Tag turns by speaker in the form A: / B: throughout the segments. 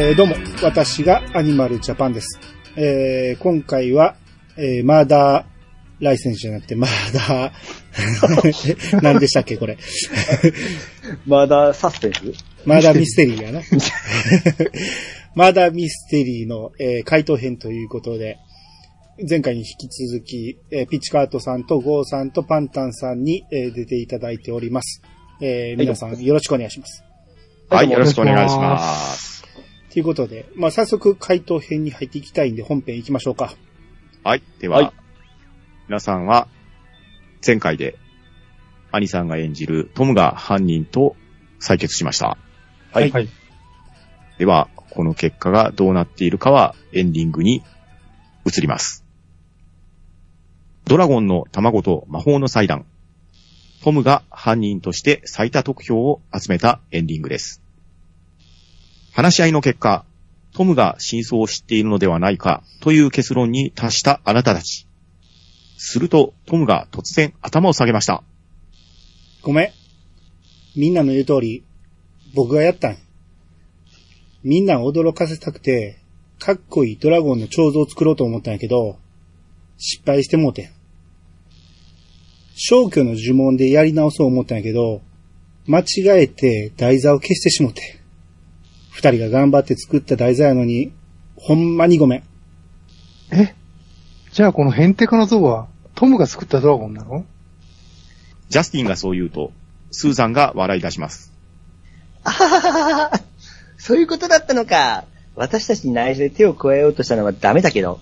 A: えーどうも、私がアニマルジャパンです。えー今回は、えーマーダーライセンスじゃなくて、マーダー、何でしたっけ、これ。
B: まだサスペンス？
A: マーダーミステリーやな。マーダーミステリーの、えー回答編ということで、前回に引き続き、えーピッチカートさんとゴーさんとパンタンさんに、えー出ていただいております。えー皆さんよろしくお願いします。
C: はい、よろしくお願いします。
A: ということで、まあ、早速回答編に入っていきたいんで本編行きましょうか。
C: はい。では、
B: はい
C: 皆さんは、前回で、アニさんが演じるトムが犯人と採決しました。
B: はい
D: はい。
C: では、この結果がどうなっているかはエンディングに移ります。ドラゴンの卵と魔法の祭壇。トムが犯人として最多得票を集めたエンディングです。話し合いの結果、トムが真相を知っているのではないかという結論に達したあなたたち。すると、トムが突然頭を下げました。
A: ごめん。みんなの言う通り、僕がやったん。みんなを驚かせたくて、かっこいいドラゴンの彫像を作ろうと思ったんやけど、失敗してもうてん。消去の呪文でやり直そう思ったんやけど、間違えて台座を消してしもて。二人が頑張って作った台座やのに、ほんまにごめん。
D: え？じゃあこのヘンテカの像は、トムが作ったドラゴンなの？
C: ジャスティンがそう言うと、スーザンが笑い出します。
B: あははははそういうことだったのか。私たちに内緒で手を加えようとしたのはダメだけど、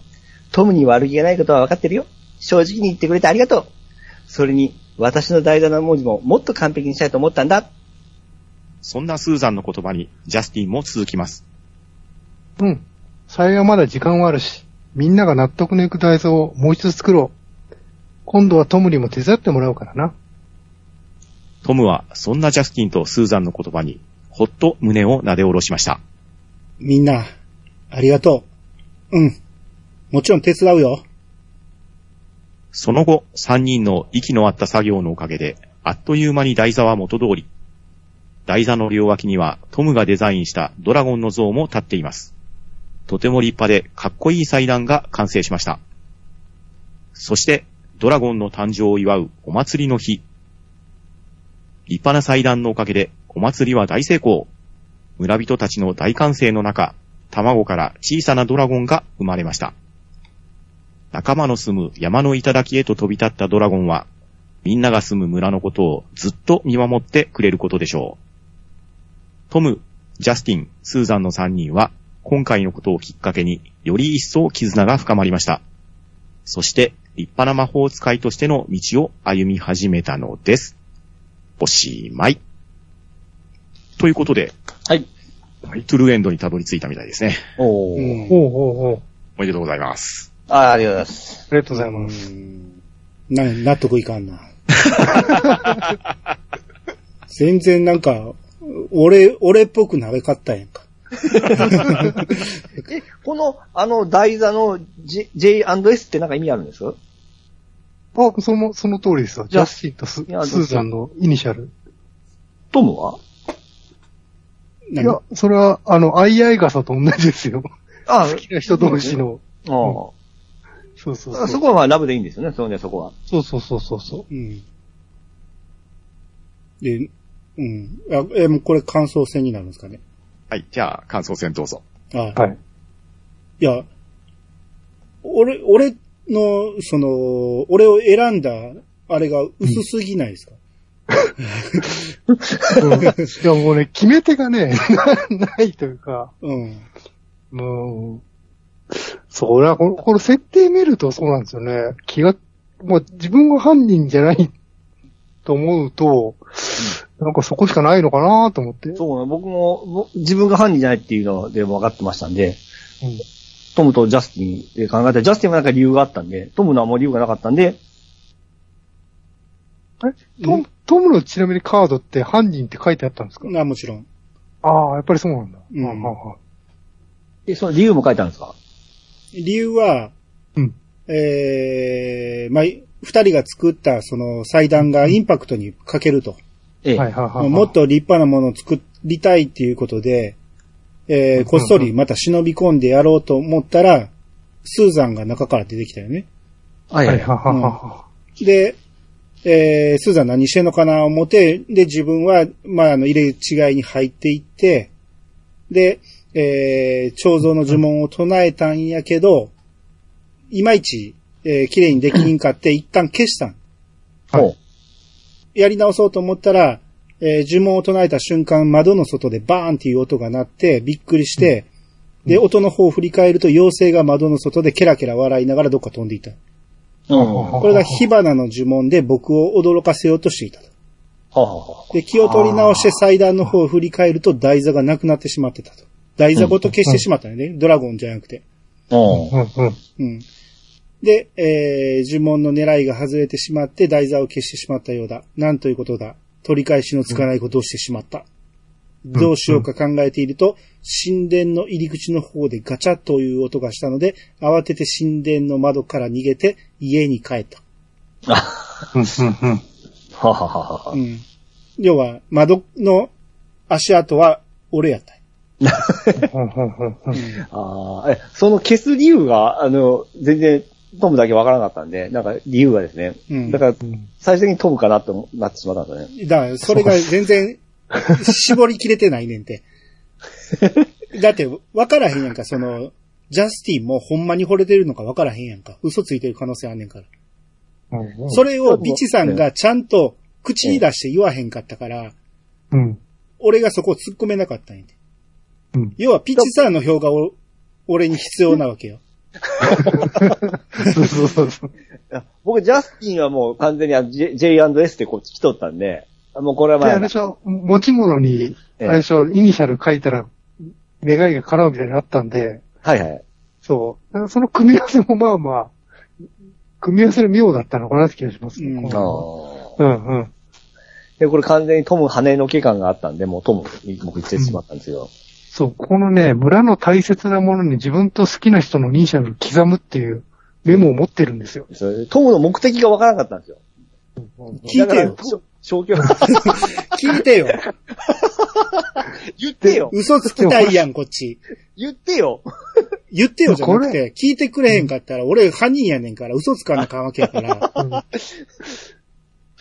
B: トムに悪気がないことは分かってるよ。正直に言ってくれてありがとう。それに、私の代打の文字ももっと完璧にしたいと思ったんだ。
C: そんなスーザンの言葉にジャスティンも続きます。
D: うん。幸いはまだ時間はあるし、みんなが納得のいく台座をもう一度作ろう。今度はトムにも手伝ってもらうからな。
C: トムはそんなジャスティンとスーザンの言葉に、ほっと胸を撫で下ろしました。
A: みんな、ありがとう。うん。もちろん手伝うよ。
C: その後、三人の息の合った作業のおかげで、あっという間に台座は元通り。台座の両脇にはトムがデザインしたドラゴンの像も立っています。とても立派でかっこいい祭壇が完成しました。そして、ドラゴンの誕生を祝うお祭りの日。立派な祭壇のおかげでお祭りは大成功。村人たちの大歓声の中、卵から小さなドラゴンが生まれました。仲間の住む山の頂へと飛び立ったドラゴンは、みんなが住む村のことをずっと見守ってくれることでしょう。トム、ジャスティン、スーザンの3人は、今回のことをきっかけにより一層絆が深まりました。そして、立派な魔法使いとしての道を歩み始めたのです。おしまい。ということで、
B: はい。
C: トゥルーエンドにたどり着いたみたいですね。
B: おー。
A: うん
D: ほうほうほう。
C: おめでとうございます。
B: あありがとうございます。
D: ありがとうございます。
A: な、納得いかんな。全然なんか、俺、俺っぽくなべかったやんか。
B: え、この、あの、台座の J- J&S ってなんか意味あるんですか？
D: あ、その、その通りですわ。ジャスティンとスス
B: いや
D: ーザンのイニシャル。
B: トムは？い
A: 何
D: や、それは、あの、アイアイ傘と同じですよ。
B: あ
D: 好きな人同士の。
B: あ
D: そうそう
B: あ、
D: そう。
B: そこはまあラブでいいんですよね、そのね、そこは。
D: そうそうそうそうそう。
A: うん。で、うん。あ、え、もうこれ感想戦になるんですかね？
C: はい。じゃあ、感想戦どうぞ。
A: あ
D: はい。
A: いや、俺、俺の、その、俺を選んだ、あれが薄すぎないですか、
D: うんいやもうね、決め手がね、な ないというか、
A: うん。
D: もう、そう、俺はこの、この設定見るとそうなんですよね。気が、もう自分が犯人じゃないと思うと、なんかそこしかないのかなと思って。
B: そうね、僕も、ぼ自分が犯人じゃないっていうので分かってましたんで、
D: うん
B: トムとジャスティンで考えたら、ジャスティンはなんか理由があったんで、トムのはもう理由がなかったんで、
D: え？トム、トムのちなみにカードって犯人って書いてあったんですか？
A: あ、もちろん。
D: ああ、やっぱりそうなんだ。
A: うん
D: はあはあはあ
B: え、その理由も書いてあるんですか？
A: 理由は、
D: うん。
A: えー、まあ、二人が作ったその祭壇がインパクトに欠けると。
B: ええ。
D: はいはいはいはい。
A: もっと立派なものを作りたいっていうことで、えーこっそりまた忍び込んでやろうと思ったら、スーザンが中から出てきたよね。
B: はいはいい。
D: はははは。
A: で、えースーザン何してんのかな思って、で、自分は、まあ、あの、入れ違いに入っていって、で、えー、彫像の呪文を唱えたんやけど、いまいち、えー綺麗にできんかって、一旦消したん。
B: ほう。
A: やり直そうと思ったら、えー呪文を唱えた瞬間、窓の外でバーンっていう音が鳴って、びっくりして、で、音の方を振り返ると、妖精が窓の外でケラケラ笑いながらどっか飛んでいた。
B: うん。
A: これが火花の呪文で僕を驚かせようとしていたで、気を取り直して祭壇の方を振り返ると台座がなくなってしまってたと。台座ごと消してしまったよね。ドラゴンじゃなくて。
B: うん。
D: うんうん。
A: うん。で、えー、呪文の狙いが外れてしまって台座を消してしまったようだ。なんということだ。取り返しのつかないことをしてしまった。どうしようか考えていると、神殿の入り口の方でガチャッという音がしたので、慌てて神殿の窓から逃げて家に帰った。
B: あ、
D: うんうんうん。
B: はははは
A: う。ん。要は、窓の足跡は俺やった。
D: うんうんうんうん
B: ああ、え、その消す理由が、あの、全然、トムだけわからなかったんで、なんか理由がですね。
A: うん
B: だから、
D: うん
B: 最終的にトムかなとなってしまったんですね。
A: だから、それが全然、絞りきれてないねんて。だって、わからへんやんか、その、ジャスティンもほんまに惚れてるのかわからへんやんか。嘘ついてる可能性あんねんから。
D: うんうん
A: それをビチさんがちゃんと口に出して言わへんかったから、
D: うん。
A: 俺がそこを突っ込めなかったんやて。
D: うん。
A: 要は、ピチさんの票がお俺に必要なわけよ。
D: そうそうそうそう。
B: 僕、ジャスティンはもう完全に J&S でこっち来とったんで、もうこれは
D: で、
B: まあ
D: あれで、しょ、持ち物に、あ
B: ええ
D: れでしょ、イニシャル書いたら、願いが叶うみたいになったんで、
B: はいはい。
D: そう。その組み合わせもまあまあ、組み合わせの妙だったのかなって気がしますね。
A: うん
B: あ
D: こ
B: あ。
D: のうんうん。
B: で、これ完全にトム羽の毛感があったんで、もうトムに僕言ってしまったんですよ。
D: そう、このね、村の大切なものに自分と好きな人のイニシャルを刻むっていうメモを持ってるんですよ。
B: それトムの目的がわからなかったんですよ。
A: 聞いてよ
B: 消去。
A: 聞いてよ。
B: 言ってよ
A: 嘘つきたいやん、こっち。
B: 言ってよ
A: 言ってよじゃなく
D: こ
A: て、聞いてくれへんかったら、俺犯人やねんから、嘘つかなあかんわけやから。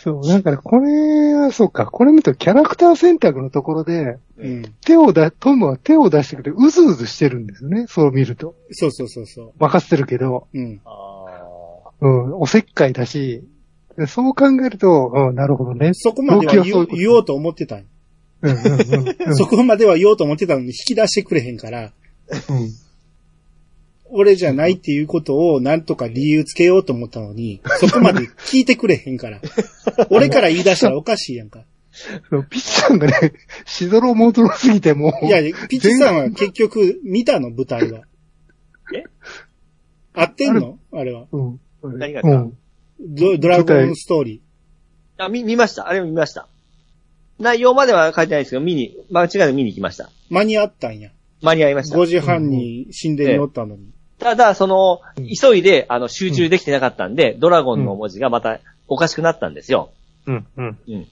D: そう、なんかね、これはそうか、これ見るとキャラクター選択のところで、
A: うん。
D: 手をだ、トムは手を出してくれて、うずうずしてるんですよね、そう見ると。
A: そうそうそうそ
D: 任せてるけど、
A: う。うん。
B: あ
D: うん、おせっかいだし、でそう考えると、うん、なるほどね。
A: そこまでは言お
D: うと
A: 言おうと思ってたん
D: ん、うん、うんうん。
A: そこまでは言おうと思ってたのに引き出してくれへんから、
D: うん
A: 俺じゃないっていうことをなんとか理由つけようと思ったのに、そこまで聞いてくれへんから。俺から言い出したらおかしいやんか。
D: ピッチさんがね、しどろもどろすぎてもう、
A: いや、ピッチさんは結局見たの？舞台は。
B: え？
A: 合ってんの？あれは。
D: うん。
B: 何が
D: うん。
A: ドドラゴンストーリ
B: あ、見、見ました。あれも見ました。内容までは書いてないですけど、見に、間違いなく見に行きました。
A: ー。間に合ったんや。
B: 間に合いました。
A: 5時半に神殿におったのに。
B: ただ、その、急いで、あの、集中できてなかったんで、ドラゴンの文字がまたおかしくなったんですよ。
D: うん、うん。
B: うん。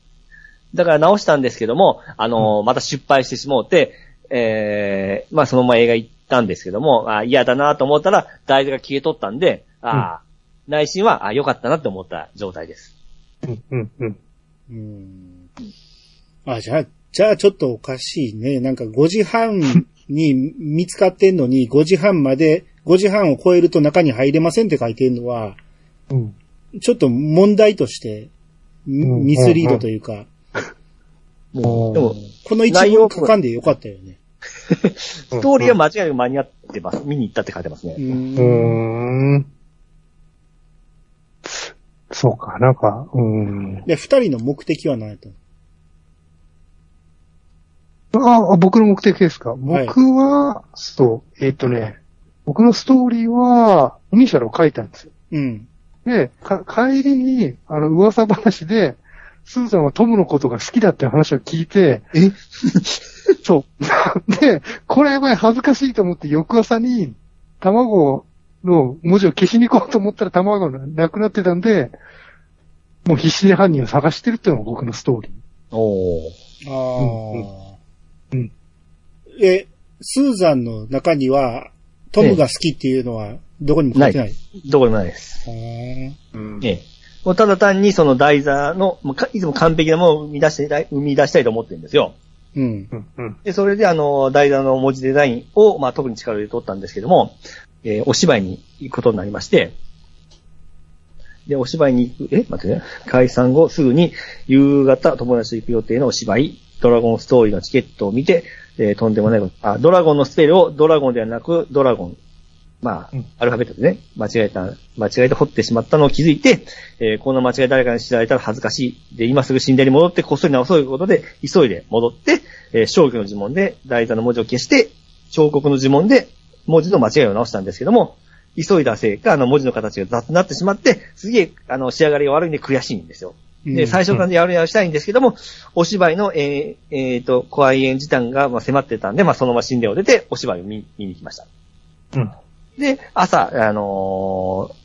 B: だから直したんですけども、あの、また失敗してしもうて、えー、まあそのまま映画行ったんですけども、あ嫌だなと思ったら、台座が消えとったんで、ああ、内心は、あ良かったなって思った状態です。
D: うん、うん、うん。
A: うん。あ、じゃあ、じゃあちょっとおかしいね。なんか5時半に見つかってんのに、5時半まで、5時半を超えると中に入れませんって書いてんのは、
D: うん。
A: ちょっと問題として、ミ
D: うん
A: ミスリードというか、
B: もう、でも、
A: この一文書かんでよかったよね。
B: ストーリーは間違いなく間に合ってます。見に行ったって書いてますね。
A: う。
D: うんーん。そうか、なんか、うん。
A: で、二人の目的は何やったの？
D: ああ、僕の目的ですか？
A: はい
D: 僕は、そう、えっ、とね、僕のストーリーは、イニシャルを書いたんですよ。
A: うん。
D: で、か帰りに、あの、噂話で、スーザンはトムのことが好きだって話を聞いて、
A: え？
D: そう。で、これやばい、恥ずかしいと思って翌朝に、卵の文字を消しに行こうと思ったら卵がなくなってたんで、もう必死で犯人を探してるっていうのが僕のストーリー。
B: おー。
A: ああ。
D: うんうん
A: え、スーザンの中には、トムが好きっていうのは、どこにも書いてない？
B: どこでもないです。
A: へー
D: うん
B: ええ。もうただ単にその台座の、もうかいつも完璧なものを生み出していたい、生み出したいと思ってるんですよ。
A: うん。
D: うん。うん。
B: で、それであの、台座の文字デザインを、まあ特に力を入れったんですけども、えーお芝居に行くことになりまして、で、お芝居に行く、え待ってね。解散後すぐに夕方友達と行く予定のお芝居、ドラゴンストーリーのチケットを見て、えーとんでもないこと、あ、ドラゴンのスペルをドラゴンではなく、ドラゴン、まあ
D: うん、
B: アルファベットでね、間違えた、間違えて掘ってしまったのを気づいて、えーこんな間違い誰かに知られたら恥ずかしい。で、今すぐ神殿に戻ってこっそり直そうということで、急いで戻って、えー、正規の呪文で台座の文字を消して、彫刻の呪文で文字の間違いを直したんですけども、急いだせいか、あの文字の形が雑になってしまって、すげえ、あの、仕上がりが悪いんで悔しいんですよ。で、
A: うん
B: 最初からやるやるしたいんですけども、お芝居の、えー、えーと、怖い演時短がまあ迫ってたんで、まあ、そのまま神殿を出て、お芝居を見見に来ました。
D: うん。
B: で、朝、あのー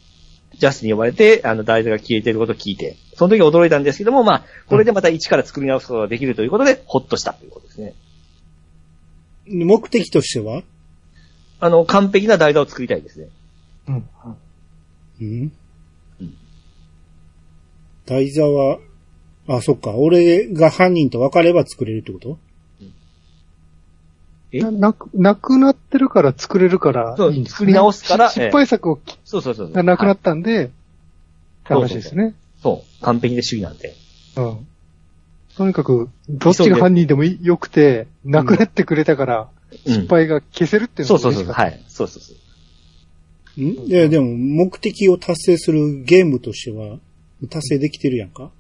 B: ジャスに呼ばれて、あの、台座が消えていることを聞いて、その時驚いたんですけども、まあ、これでまた一から作り直すことができるということで、ほっとしたということですね。
A: 目的としては？
B: あの、完璧な台座を作りたいですね。
D: うん。
A: うん
B: うん
A: 台座は、あ、そっか。俺が犯人と分かれば作れるってこと？
B: え？
D: ななく、なくなってるから作れるから
B: そう
D: いいんですね
B: 作り直すから
D: し失敗作をき
B: そうそうそう。
D: がなくな
B: はい
D: ったんで、って話ですね。
B: そう。完璧で主義なんで。
D: うん。とにかく、どっちが犯人でもいいよくて、なくなってくれたから、
B: うん
D: 失敗が消せるっていうの
B: そうそうそう。
D: が嬉しかった
B: はい。そうそうそう。
A: ん？いや、でも、目的を達成するゲームとしては、達成できてるやんか？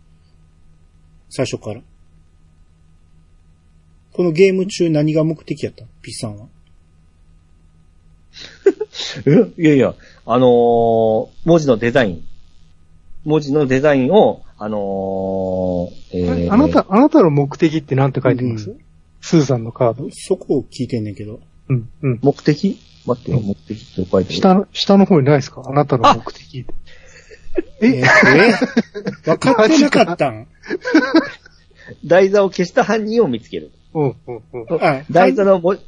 A: 最初から。このゲーム中何が目的やった？ピッさんは。
B: え？いやいや、あのー文字のデザイン。文字のデザインを、あのーえー
D: あなた、あなたの目的って何て書いてます、
A: う
D: スーさんのカード。
A: そこを聞いてんねんけど。
D: うん、うん。
B: 目的？待ってよ、目的って書いてある。
D: 下の、下の方にないですか？あなたの目的。
A: え、え分かってなかったん？
B: 台座を消した犯人を見つける。
D: うん、うん、うん。
A: あ、
B: 台座の文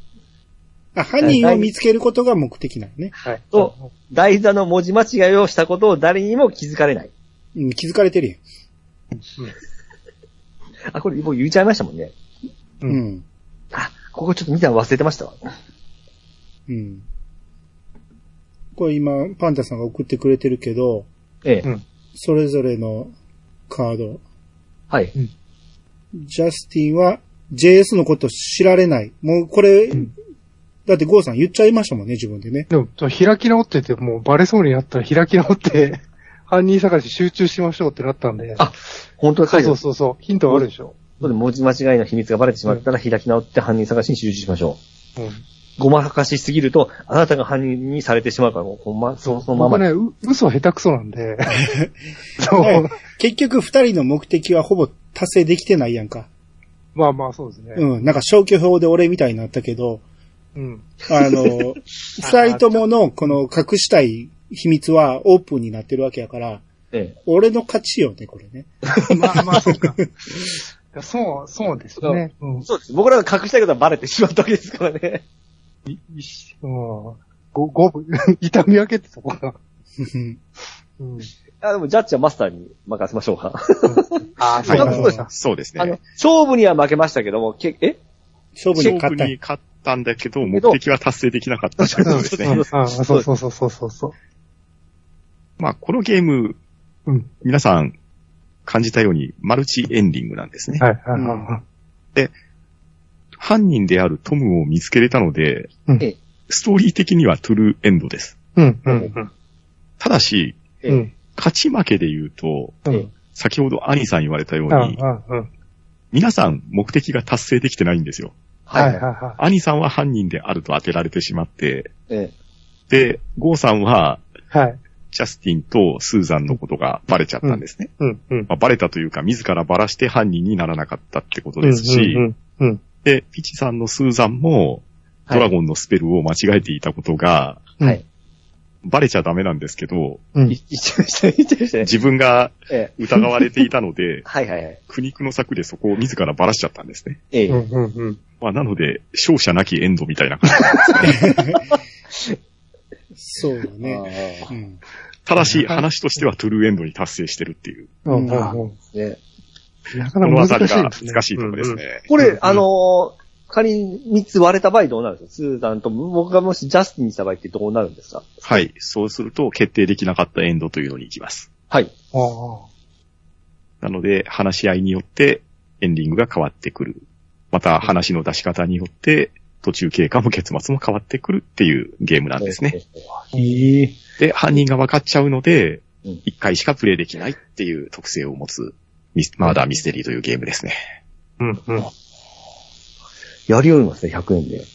A: あ、犯人を見つけることが目的なのね。
D: はい。
B: と台座の文字間違いをしたことを誰にも気づかれない。
A: うん、気づかれてる
B: あ、これもう言っちゃいましたもんね。
A: やん。
D: う
A: うんん。
B: あ、ここちょっと見たの忘れてましたわ。
A: うん。これ今、パンタさんが送ってくれてるけど、
B: ええ。
D: うん
A: それぞれのカード。
B: はい。
A: ジャスティンは JS のこと知られない。もうこれ、
D: ん
A: だってゴーさん言っちゃいましたもんね、自分でね。
D: でも、開き直ってて、もうバレそうになったら 開き直って、犯人探し集中しましょうってなったんで。
B: あ本当だ、
D: そう
B: 書いてます。
D: そうそうそう。ヒントはあるでしょ。
B: そうで文字間違いの秘密がバレてしまったら開き直って犯人探しに集中しましょ
D: うん。
B: う。ごまかしすぎると、あなたが犯人にされてしまうから、もうほんま、そそのまま。
D: 僕ね、う嘘下手くそなんで。そう。
A: 結局二人の目的はほぼ達成できてないやんか。
D: まあまあそうですね。
A: うん。なんか消去法で俺みたいになったけど、
D: うん。
A: あの、二人とものこの隠したい秘密はオープンになってるわけやから、
B: ええ。
A: 俺の勝ちよね、これね。
D: まあまあそうか。そう、そうですね。うん。
B: そうです。僕らが隠したいことはバレてしまったわけですからね。
D: いいしうん。ご、ごぶ、痛み分けてそこが。うん。
B: あでも、ジャッジはマスターに任せましょうか。
D: ああ、
A: そう
B: です
C: そうです
B: あの
C: ね。、
B: 勝負には負けましたけども、け、え？
A: 勝負に
C: 勝
A: 勝ったん
C: 負に勝ったんだけど、目的は達成できなかったということですね。
D: そうそうそうそうそうそう。
C: まあ、このゲーム、
D: うん。
C: 皆さん感じたようにマルチエンディングなんですね。
D: はい、はい、はい。
C: 犯人であるトムを見つけれたので、
D: うん
B: ええ
C: ストーリー的にはトゥルーエンドです。
D: うん、うん、
C: ただし、
B: ええ
D: うん。
C: 勝ち負けで言うと、
D: うん。
B: え
D: うん。
C: 先ほどアニさん言われたよう
D: うん、
C: に、
D: うん。
C: 皆さん目的が達成できてないんですよ。
D: はい、
B: はい。
D: はい、は
C: アニさんは犯人であると当てられてしまって、
B: え
C: で、ゴーさんは、
D: い。はい。
C: ジャスティンとスーザンのことがバレちゃったんですね。
D: うん、うん。
C: まあ、バレたというか、自らバラして犯人にならなかったってことですし、
D: うん、うん。
C: で、ピチさんのスーザンも、ドラゴンのスペルを間違えていたことが、
B: えはい。
C: バレちゃダメなんですけど、
D: うん
B: い。言っちゃいました、言っちゃいましたね。
C: 自分が
B: ええ。
C: 疑われていたので、
B: はいはいはい。
C: 苦肉の策でそこを自らバラしちゃったんですね。
B: ええ。
D: うん、うん、うん。
C: まあ、なので、勝者なきエンドみたいな感じ。
A: そうだね。ん。
C: ただし、話としてはトゥルーエンドに達成してるっていう、
D: うんうんうん
B: ね
D: なかなか難しいですね。
C: 難しいところですね。
B: これ、
D: うんうん
B: あのー仮に3つ割れた場合どうなるんですか？スーザンと僕がもしジャスティンにした場合ってどうなるんですか？
C: はい。そうすると、決定できなかったエンドというのに行きます。
B: はい。
D: ああ
C: なので、話し合いによって、エンディングが変わってくる。また、話の出し方によって、途中経過も結末も変わってくるっていうゲームなんですね。で、犯人が分かっちゃうので
B: うん、
C: 一回しかプレイできないっていう特性を持つミス、マーダーミステリーというゲームですね。
D: うんうん。
B: やりよりますね、100円で。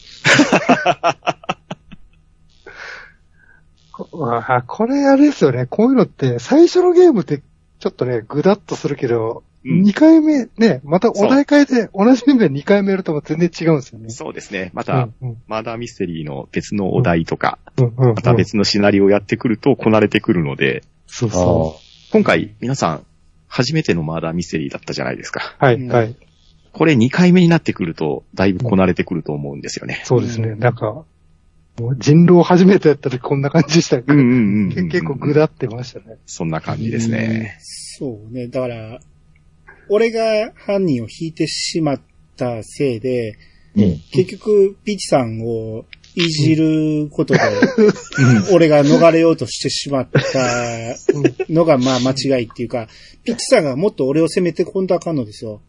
D: こあこれあれですよね。こういうのって、最初のゲームって、ちょっとね、ぐだっとするけど、
C: うん
D: 2回目、ね、またお題変えて、同じゲームで2回目やると全然違うんですよね。
C: そうですね。また
D: うん、うん
C: マーダーミステリーの別のお題とか、
D: うんうんうん
C: また別のシナリオをやってくるとこなれてくるので、
D: そうそ
C: 今回皆さん初めてのマーダーミステリーだったじゃないですか。
D: う。はい、
A: うん
D: はい。
C: これ2回目になってくるとだいぶこなれてくると思うんですよね。
D: そうですね。
A: うん
D: なんか、もう人狼初めてやった時こんな感じでしたけど、
C: うんうんうんうん
D: 結構ぐだってましたね。
C: そんな感じですね。
A: そうね。だから、俺が犯人を引いてしまったせいで、
B: うん。
A: 結局、ピチさんをいじることで、俺が逃れようとしてしまったのが、まあ間違いっていうか、ピチさんがもっと俺を責めてこんとあかんのですよ。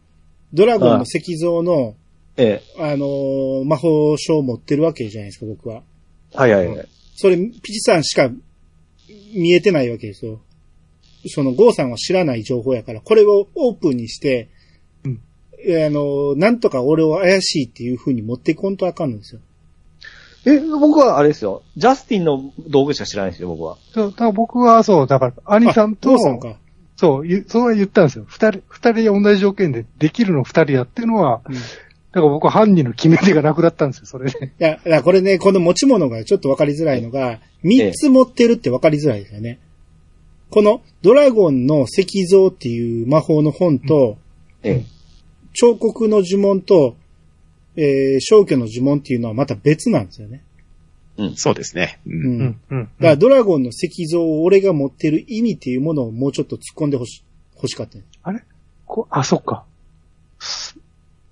A: ドラゴンの石像の、
B: え
A: あのー魔法書を持ってるわけじゃないですか、僕は。
B: え。はいはいはい。
A: それ、ピチさんしか見えてないわけですよ。その、ゴーさんは知らない情報やから、これをオープンにして、
D: うん
A: あの、なんとか俺を怪しいっていう風に持っていこんとあかんのですよ。
B: え、僕はあれですよ。ジャスティンの道具しか知らないですよ、僕は。
D: そう、だから僕はそう、だから、兄さん
A: あ
D: と、
A: か。
D: そう、ゆそう言ったんですよ。二人、二人同じ条件でできるの二人やっていうのは、
A: うんい
D: だから僕は犯人の決め手がなくなったんですよ、それで。
A: や、だからこれね、この持ち物がちょっとわかりづらいのが、三つ持ってるってわかりづらいですよね。このドラゴンの石像っていう魔法の本と、
B: ええ。
A: 彫刻の呪文と、えー、消去の呪文っていうのはまた別なんですよね。
C: そうですね。う。
A: うんん。
D: うん、うん。
A: だからドラゴンの石像を俺が持ってる意味っていうものをもうちょっと突っ込んでほし、欲しかった。
D: あれ？こあ、そっか。す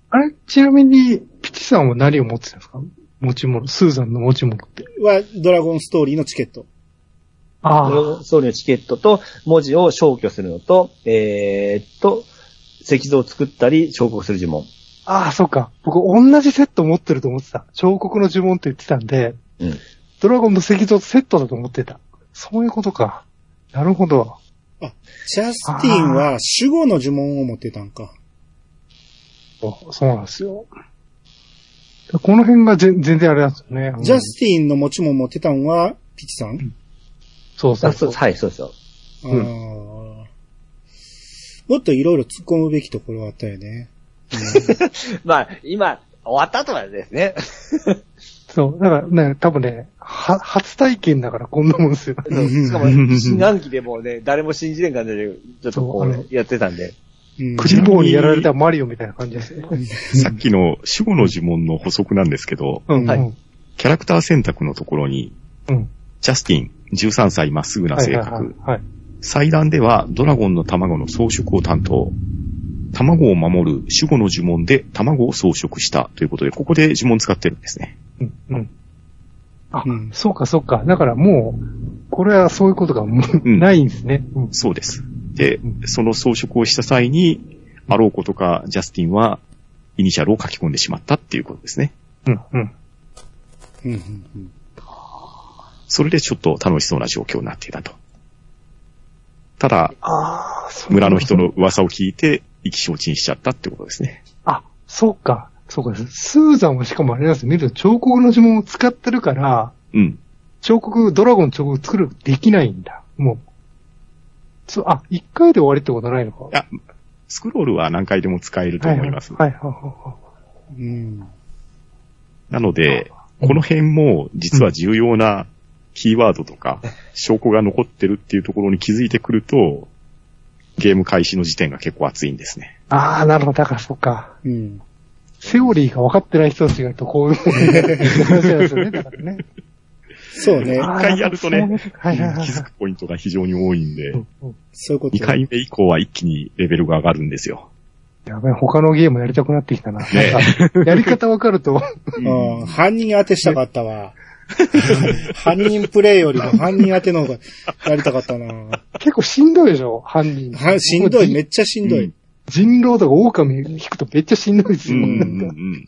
D: あれ？ちなみに、ピチさんは何を持ってたんですか？持ち物、スーザンの持ち物って。
A: は、ドラゴンストーリーのチケット。
D: ああ、
B: 総理のチケットと文字を消去するのと、えーっと、石像を作ったり彫刻する呪文。
D: ああ、そっか。僕同じセット持ってると思ってた。彫刻の呪文って言ってたんで、
B: うん。
D: ドラゴンの石像とセットだと思ってた。そういうことか。なるほど。
A: ジャスティンは守護の呪文を持ってたんか。
D: そうそうなんですよ。この辺が全全然あれなんですよね。うん
A: ジャスティンの持ち物持ってたんは、ピチさん、
D: そうそうそう
B: あそう。はい、そうですよ。
A: あ
D: うん
A: ーもっといろいろ突っ込むべきところはあったよね。
B: まあ、今、終わった後はですね。
D: そう。だからね、多分ね、は、初体験だからこんなもんですよ。
B: しかも、新暗記でもうね、誰も信じれん感じで、ちょっとこ
D: そう
B: やってたんで。
A: うん
D: クジボウにやられたマリオみたいな感じですよ。
C: さっきの守護の呪文の補足なんですけど、
D: うん。
B: はい
D: うん
C: キャラクター選択のところに、
D: うん。
C: ジャスティン、13歳まっすぐな性格。
D: はい。
C: 祭壇ではドラゴンの卵の装飾を担当。卵を守る守護の呪文で卵を装飾したということで、ここで呪文使ってるんですね。
D: うん。うん。あ、
A: うん
D: そうかそうか。だからもう、これはそういうことがもう
C: うん
D: ないんですね。うん。
C: そうです。で
D: うん、
C: その装飾をした際に、あろうことかジャスティンはイニシャルを書き込んでしまったっていうことですね。
D: うん。うん。
A: うんうんうん
C: それでちょっと楽しそうな状況になっていたと。ただ、村の人の噂を聞いて意気消沈しちゃったってことですね。
D: あ、そうか。そうか。スーザンはしかもあれなんですよ。見ると彫刻の呪文を使ってるから、
C: うん。
D: 彫刻、ドラゴン彫刻作る、できないんだ。もう。そう、あ、一回で終わりってことないのか。
C: いや、スクロールは何回でも使えると思います。
D: はいはいはいは
A: うん
C: なので、この辺も実は重要なキーワードとか証拠が残ってるっていうところに気づいてくると、ゲーム開始の時点が結構熱いんですね。
D: い。ああ、なるほど。だからそうか。
A: うん
D: セオリーが分かってない人たちがいるとこういうですよね、だからね。
A: そうね。
C: 一回やるとね
D: はいはいはい
C: 気づくポイントが非常に多いんで、
D: うんうん
A: そういうこと
C: 2。回目以降は一気にレベルが上がるんですよ。
D: やべえ、他のゲームやりたくなってきたな。
C: ね
D: なんかやり方分かると、
A: うん。犯人当てしたかったわ。犯人プレイよりも犯人当ての方がやりたかったな
D: 結構しんどいでしょ、犯人。
A: はしんどい、め
D: め
A: っちゃしんどい。
D: 人狼とか狼引くとめっちゃしんどいですよ。
C: うん、う
D: なんか
C: ん、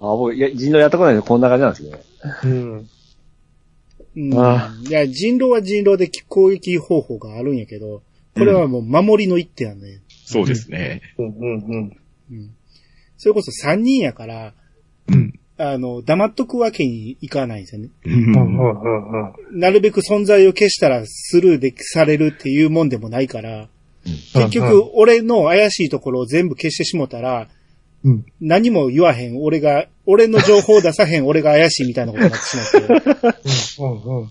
B: あ、僕、いや、人狼やったことないんでこんな感じなんですけどね。
D: うん。
A: うん
B: あ
A: いや、人狼は人狼で攻撃方法があるんやけど、これはもう守りの一手やね。
C: そうですね。
D: うんうんうん。
A: うん。それこそ三人やから、
C: うん。
A: あの、黙っとくわけにいかないんですよね。なるべく存在を消したらスルーでされるっていうもんでもないから、結局、俺の怪しいところを全部消してしもたら、
D: うん。
A: 何も言わへん、俺が、俺の情報を出さへん、俺が怪しいみたいなことになってしまって。
D: うんうん。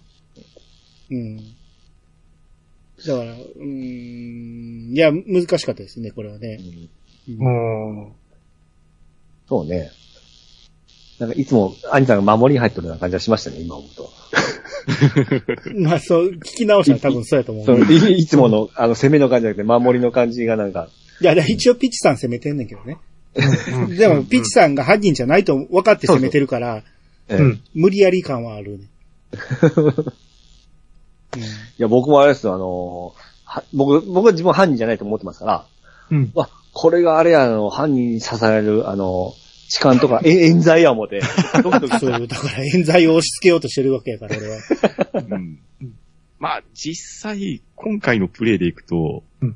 A: うん。だから、うーん、いや、難しかったですね、これはね。うん
D: うん。
B: そうね。なんかいつも、兄さんが守りに入ってるような感じがしましたね、今思うと。
A: まあ、そう、聞き直したら多分そうやと思う。
B: そうい いつもの、あの、攻めの感じじゃなくて、守りの感じがなんか、
A: いや、一応ピッチさん攻めてんねんけどね。でも、ピッチさんが犯人じゃないと分かって攻めてるから、
B: ええ
D: うん。
A: 無理やり感はあるね。
B: いや、僕もあれですよ、あのは僕、僕は自分は犯人じゃないと思ってますから、
D: うん。
B: わ、これがあれや、あの、犯人に刺される、あの、痴漢とか、え、冤罪や思って、ドキドキ
A: うん。そう、だから冤罪を押し付けようとしてるわけやから、俺は。
C: うんまあ、実際、今回のプレイでいくと、
D: うん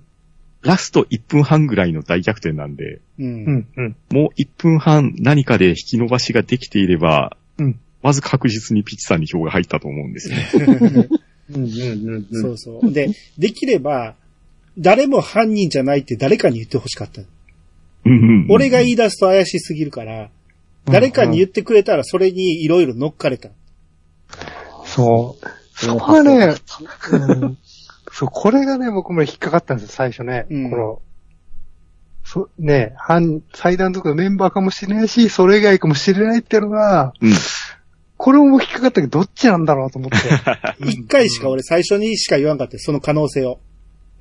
C: ラスト1分半ぐらいの大逆転なんで、
A: う。
D: うんん。うん。
C: もう1分半何かで引き伸ばしができていれば、
D: うん。
C: まず確実にピッチさんに票が入ったと思うんですよね。
D: うん。うん。うん。
A: そうそう。で、できれば、誰も犯人じゃないって誰かに言ってほしかった。俺が言い出すと怪しすぎるから、誰かに言ってくれたらそれにいろいろ乗っかれた。
D: そう。そこがね、うんそう、これがね、僕も引っかかったんですよ、最初ね。
A: うん
D: この、そ、ね、犯、祭壇とかメンバーかもしれないし、それ以外かもしれないっていうのが、
C: うん。
D: これも引っかかったけど、どっちなんだろうと思って。
A: 一回しか俺最初にしか言わんかったよその可能性を。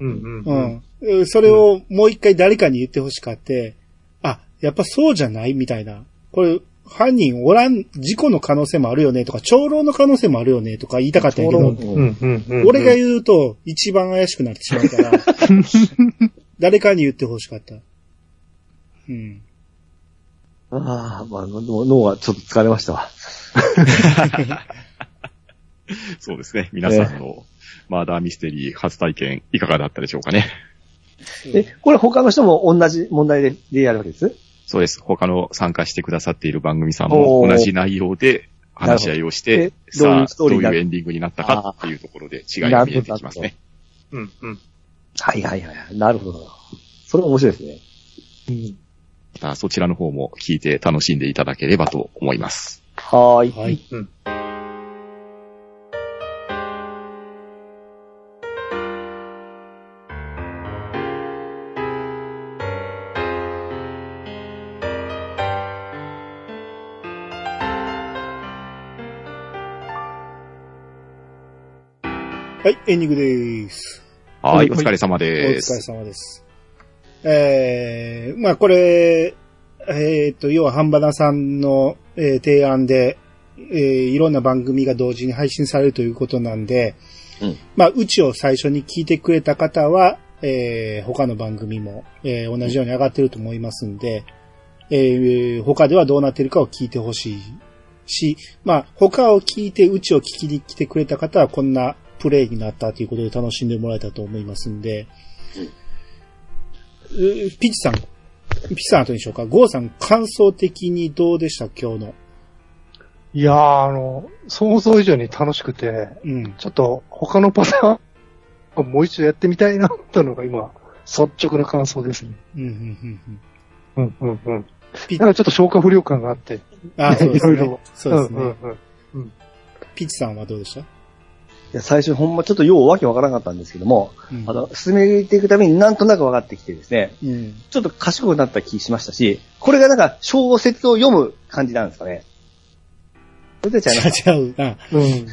D: うん
A: う。ん。それをもう一回誰かに言ってほしかって、あ、やっぱそうじゃないみたいな。これ、犯人おらん、事故の可能性もあるよねとか、長老の可能性もあるよねとか言いたかったんやけど、
D: うん。うん。うん。
A: 俺が言うと一番怪しくなってしまうから、誰かに言ってほしかった。うん。
B: ああ、まあ、脳がちょっと疲れましたわ。
C: そうですね。皆さんのマーダーミステリー初体験いかがだったでしょうかね？
B: え、これ他の人も同じ問題ででやるわけです？
C: そうです。他の参加してくださっている番組さんも同じ内容で話し合いをしてさあ
B: どういう
C: エンディングになったかっていうところで違いが見えてきますね。
D: うん。うん。
B: はいはいはい。なるほど。それ面白いですね。
D: うん。
C: またそちらの方も聞いて楽しんでいただければと思います。
B: はーい。
A: はい。
D: うん。
A: はい、エンディングです。
C: はい、お
D: はい
C: 疲れ様
A: お疲れ
C: です。
A: 様です。えー、まあこれ、えーっと、要はハンバナさんの、えー提案で、えーいろんな番組が同時に配信されるということなんで、
B: うん
A: まあ、うちを最初に聞いてくれた方は、えー他の番組も、えー同じように上がってると思いますんで、えー他ではどうなってるかを聞いてほしいし、まあ、他を聞いてうちを聞きに来てくれた方はこんなプレイになったということで楽しんでもらえたと思いますんで、うピッチさん、ピッチさん後にしようか。ゴーさん、感想的にどうでした？今日の。
D: いやー、あの、想像以上に楽しくて、
A: うん。
D: ちょっと他のパターンをもう一度やってみたいなってのが今、率直な感想ですね。
A: うん、うん、うん、うん。
D: うんうんうん。
A: ピ
D: なんかちょっと消化不良感があって。
A: あ、そうですね
D: いろいろ。
A: そうですね。
D: んうんうん。
A: ピッチさんはどうでした？
B: いや、最初ほんまちょっとようわけわからなかったんですけども、
A: うん
B: あの、進めていくためになんとなく分かってきてですね、
A: うん。
B: ちょっと賢くなった気しましたし、これがなんか小説を読む感じなんですかね。それでちゃいます
A: ちゃうな。
D: うん。うん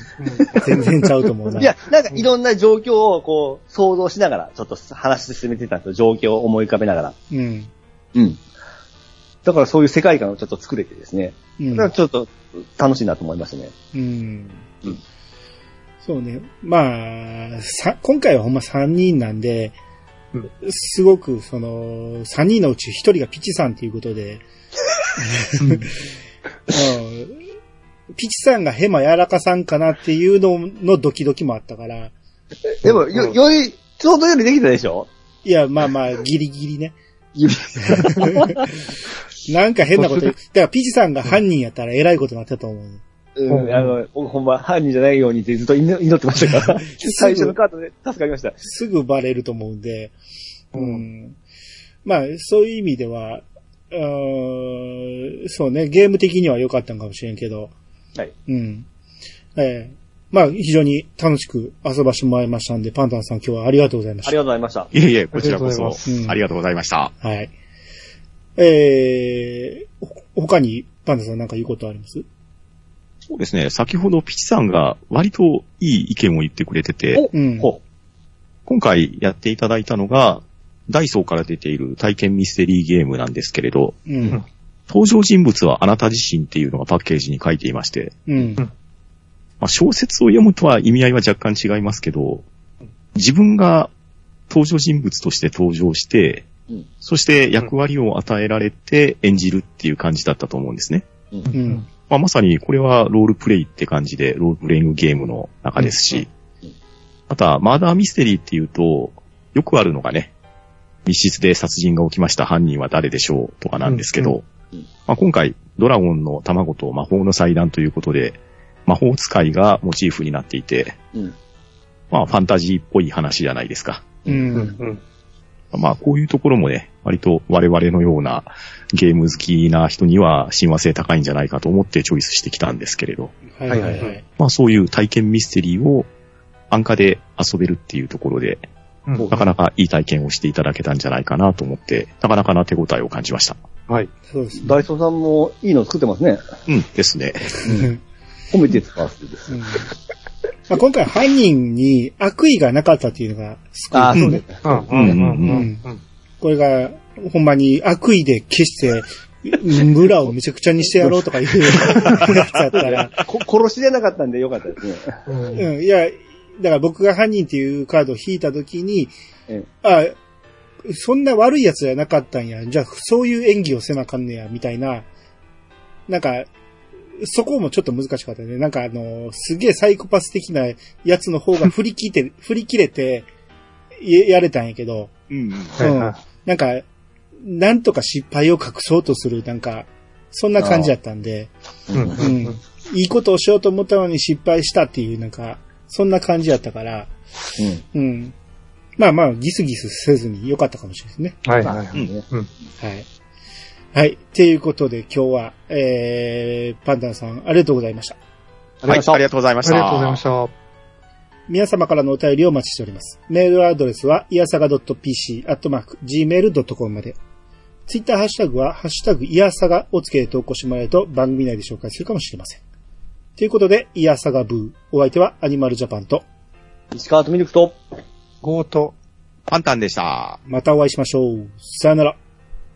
A: 全然ちゃうと思うな。
B: いや、なんかいろんな状況をこう想像しながら、ちょっと話進めてたんですよ。状況を思い浮かべながら。
A: うん。
B: うん。だからそういう世界観をちょっと作れてですね。
A: うん
B: だからちょっと楽しいなと思いましたね。
A: うん
B: うん
A: そうね。まあ、さ、今回はほんま3人なんで、
D: うん
A: すごく、その、3人のうち1人がピチさんということで、うんピチさんがヘマやらかさんかなっていうののドキドキもあったから、
B: でも、よ、より、ちょうどよりできたでしょ？
A: いや、まあまあ、ギリギリね。
B: 指
A: なんか変なこと言う。だからピチさんが犯人やったら偉いことになったと思う。
B: うん、あの、僕ほんま犯人じゃないようにってずっと祈祈ってましたから、最初のカードで助かりました。
A: すぐバレると思うんで、うん。まあ、そういう意味では、うーんそうね、ゲーム的には良かったんかもしれんけど、
B: はい。
A: うん。ええまあ、非常に楽しく遊ばしてもらいましたんで、パンタンさん今日はありがとうございました。
B: ありがとうございました。
C: いえいえ、こちらこそ
D: ありがとうございま、
A: す
C: ありがとうございました。
A: はい。えー、ほ他にパンタンさんなんか言うことあります？
C: そうですね、先ほどピチさんが割といい意見を言ってくれてて、
A: うん。
B: ほ
C: 今回やっていただいたのが、ダイソーから出ている体験ミステリーゲームなんですけれど、
A: うん。
C: 登場人物はあなた自身っていうのがパッケージに書いていまして、
A: うん。
C: まあ、小説を読むとは意味合いは若干違いますけど、自分が登場人物として登場して、
B: うん
C: そして役割を与えられて演じるっていう感じだったと思うんですね。
B: う。うん
A: うん。
C: まあ、まさにこれはロールプレイって感じで、ロールプレイングゲームの中ですし
B: うん、
C: また、マーダーミステリーっていうと、よくあるのがね、密室で殺人が起きました犯人は誰でしょうとかなんですけど、まあ、今回、ドラゴンの卵と魔法の祭壇ということで、魔法使いがモチーフになっていて、
B: うん。
C: まあ、ファンタジーっぽい話じゃないですか。
A: う。
D: うんん。
C: まあ、こういうところもね、割と我々のようなゲーム好きな人には親和性高いんじゃないかと思ってチョイスしてきたんですけれど、
A: はいはいは
D: はい。
C: まあそういう体験ミステリーを安価で遊べるっていうところで、
D: うん
C: なかなかいい体験をしていただけたんじゃないかなと思って、なかなかな手応えを感じました。
D: はい。
A: そうですね。
B: ダイソーさんもいいの作ってますね。
C: うんですね。
B: 褒めて使わせてです。
A: うんまあ、今回犯人に悪意がなかったっていうのが救い
B: ああ、
C: うん
B: そうですね。
D: うん。うん。うん。うん。
A: これが、ほんまに悪意で消して、村をめちゃくちゃにしてやろうとかいう やつだったら、
B: こ殺しじゃなかったんでよかったですね。
D: うん。
A: うん、いや、だから僕が犯人っていうカードを引いたときに、
B: え
A: あ、そんな悪い奴じゃなかったんや。じゃあ、そういう演技をせなあかんねや、みたいな。なんか、そこもちょっと難しかったね。なんかあの、すげえサイコパス的なやつの方が振り切って、振り切れて、ややれたんやけど、
C: うん。
D: はいは
A: なんか、なんとか失敗を隠そうとする、なんか、そんな感じだったんで、
D: い。うん。
A: うん。いいことをしようと思ったのに失敗したっていう、なんか、そんな感じだったから、
B: うん。
A: うん。まあまあ、ギスギスせずに良かったかもしれないですね。
D: はいはい。
B: うんね
A: はい。はい。っていうことで今日は、えー、パンダンさん、ありがとうございました。
C: はい、ありがとうございました。
D: ありがとうございました。
A: 皆様からのお便りをお待ちしております。メールアドレスは、いやさが .pc、アットマーク、gmail.com まで。ツイッターハッシュタグは、ハッシュタグ、いやさがをつけて投稿してもらえると番組内で紹介するかもしれません。ということで、いやさがブー。お相手はアニマルジャパンと、
B: 石川とミルクと、
D: ゴート。
C: パンタンでした。
A: またお会いしましょう。さよなら。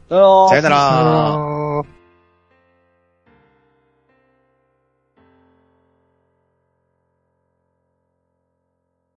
B: さよなら。